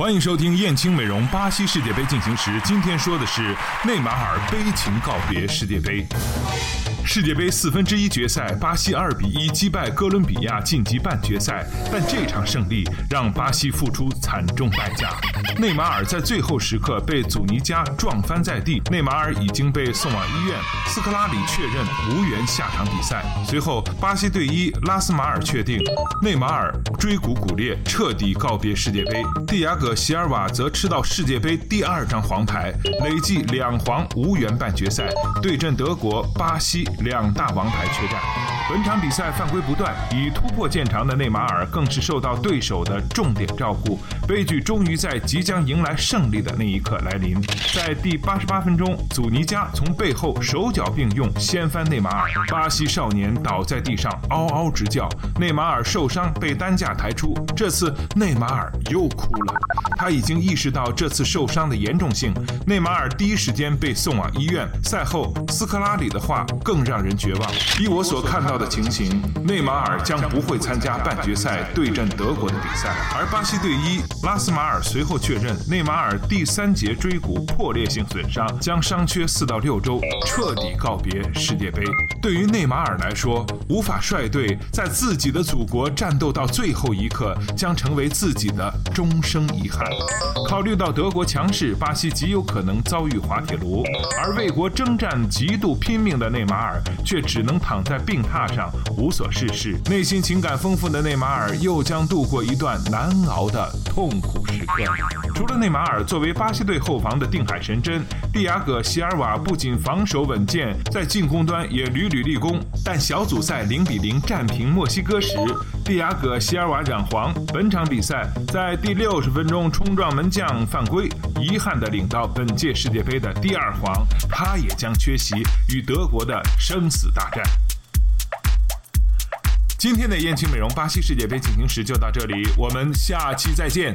欢迎收听燕青美容巴西世界杯进行时。今天说的是内马尔悲情告别世界杯。世界杯四分之一决赛，巴西二比一击败哥伦比亚晋级半决赛，但这场胜利让巴西付出惨重代价。内马尔在最后时刻被祖尼加撞翻在地，内马尔已经被送往医院。斯科拉里确认无缘下场比赛。随后，巴西队医拉斯马尔确定内马尔椎骨骨裂，彻底告别世界杯。蒂亚戈席尔瓦则吃到世界杯第二张黄牌，累计两黄，无缘半决赛。对阵德国、巴西。两大王牌缺战，本场比赛犯规不断，以突破见长的内马尔更是受到对手的重点照顾。悲剧终于在即将迎来胜利的那一刻来临。在第八十八分钟，祖尼加从背后手脚并用掀翻内马尔，巴西少年倒在地上嗷嗷直叫。内马尔受伤被担架抬出，这次内马尔又哭了。他已经意识到这次受伤的严重性。内马尔第一时间被送往医院。赛后，斯科拉里的话更更让人绝望。依我所看到的情形，内马尔将不会参加半决赛对阵德国的比赛。而巴西队医拉斯马尔随后确认，内马尔第三节椎骨破裂性损伤，将伤缺四到六周，彻底告别世界杯。对于内马尔来说，无法率队在自己的祖国战斗到最后一刻，将成为自己的终生遗憾。考虑到德国强势，巴西极有可能遭遇滑铁卢，而为国征战极度拼命的内马尔却只能躺在病榻上无所事事。内心情感丰富的内马尔又将度过一段难熬的痛苦时刻。除了内马尔，作为巴西队后防的定海神针，蒂亚戈·席尔瓦不仅防守稳健，在进攻端也屡屡立功。但小组赛零比零战平墨西哥时，蒂亚戈·席尔瓦染黄。本场比赛在第六十分钟冲撞门将犯规，遗憾地领到本届世界杯的第二黄，他也将缺席与德国的生死大战。今天的燕青美容巴西世界杯进行时就到这里，我们下期再见。